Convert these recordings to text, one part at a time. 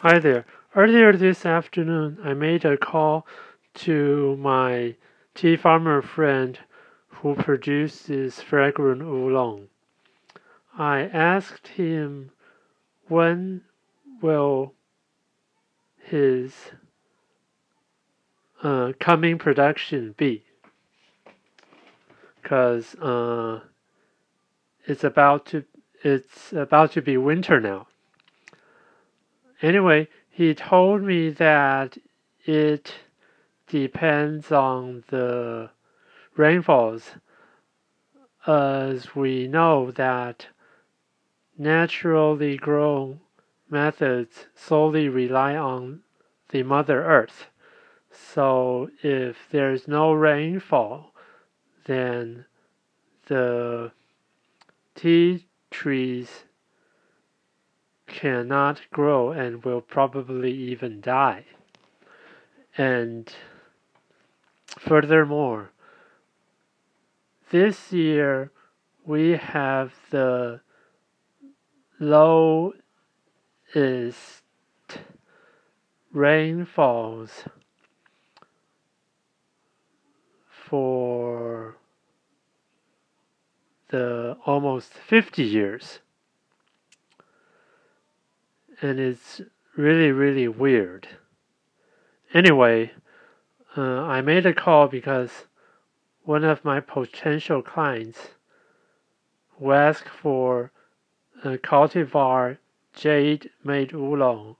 Hi there. Earlier this afternoon, I made a call to my tea farmer friend who produces fragrant oolong. I asked him when will his uh, coming production be because uh, it's about to it's about to be winter now anyway, he told me that it depends on the rainfalls, as we know that naturally grown methods solely rely on the Mother Earth. So if there's no rainfall, then the tea trees cannot grow and will probably even die. And furthermore, this year we have the lowest rainfalls for the almost 50 years and it's really, really weird. Anyway, uh, I made a call because one of my potential clients who asked for a cultivar jade made oolong.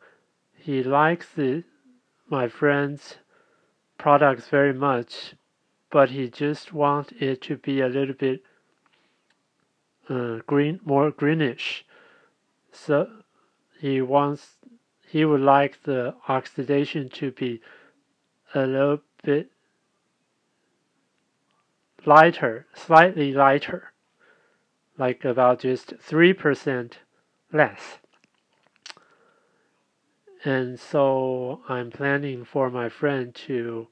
He likes the, my friend's products very much, but he just wants it to be a little bit uh, green, more greenish. So he wants he would like the oxidation to be a little bit lighter, slightly lighter, like about just 3% less. And so I'm planning for my friend to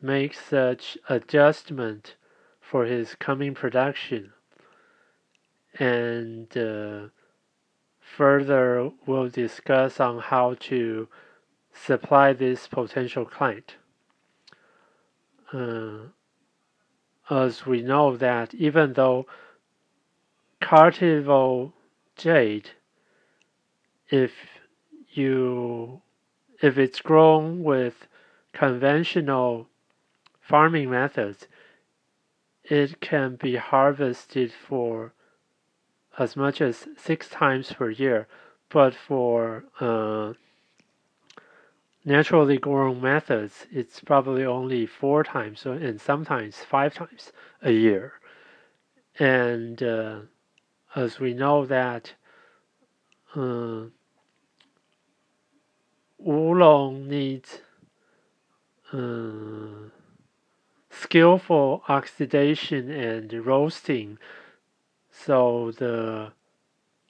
make such adjustment for his coming production. And uh, Further, we'll discuss on how to supply this potential client. Uh, as we know that even though cultivar jade, if you if it's grown with conventional farming methods, it can be harvested for as much as six times per year, but for uh, naturally grown methods, it's probably only four times and sometimes five times a year. And uh, as we know that uh, oolong needs uh, skillful oxidation and roasting so the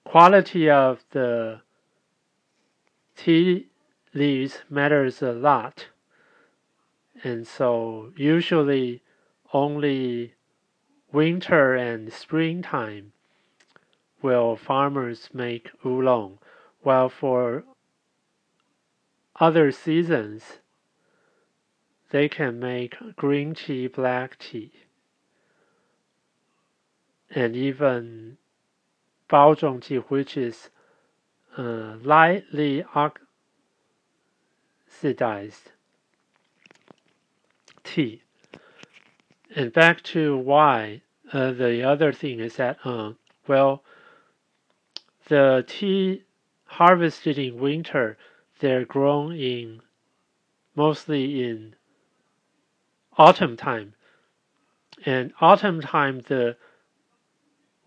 quality of the tea leaves matters a lot. And so usually only winter and springtime will farmers make oolong, while for other seasons they can make green tea, black tea and even Baozhong tea, which is uh, lightly oxidized tea. And back to why, uh, the other thing is that, uh, well, the tea harvested in winter, they're grown in mostly in autumn time. And autumn time, the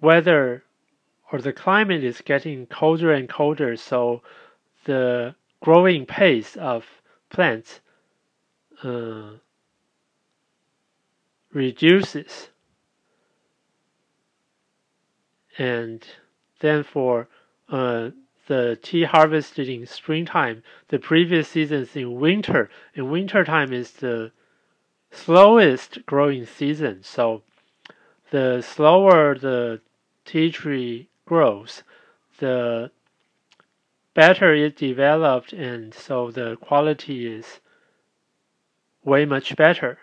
weather or the climate is getting colder and colder, so the growing pace of plants uh, reduces. And then for uh, the tea harvested in springtime, the previous seasons in winter, in wintertime is the slowest growing season. So the slower the tea tree grows, the better it developed, and so the quality is way much better,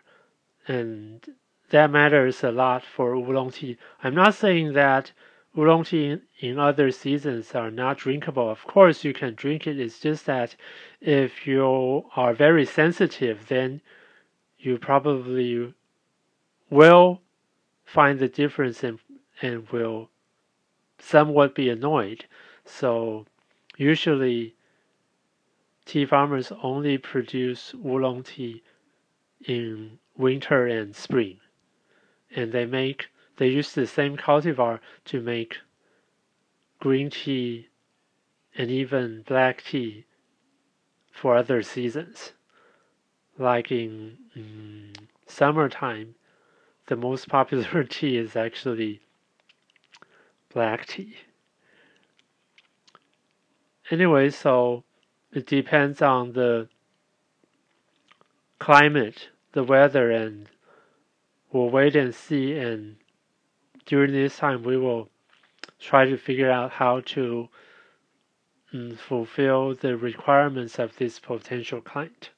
and that matters a lot for oolong tea. I'm not saying that oolong tea in other seasons are not drinkable. Of course, you can drink it. It's just that if you are very sensitive, then you probably will find the difference and, and will somewhat be annoyed. So usually tea farmers only produce oolong tea in winter and spring. And they make they use the same cultivar to make green tea and even black tea for other seasons. Like in mm, summertime, the most popular tea is actually black tea. Anyway, so it depends on the climate, the weather, and we'll wait and see. And during this time, we will try to figure out how to um, fulfill the requirements of this potential client.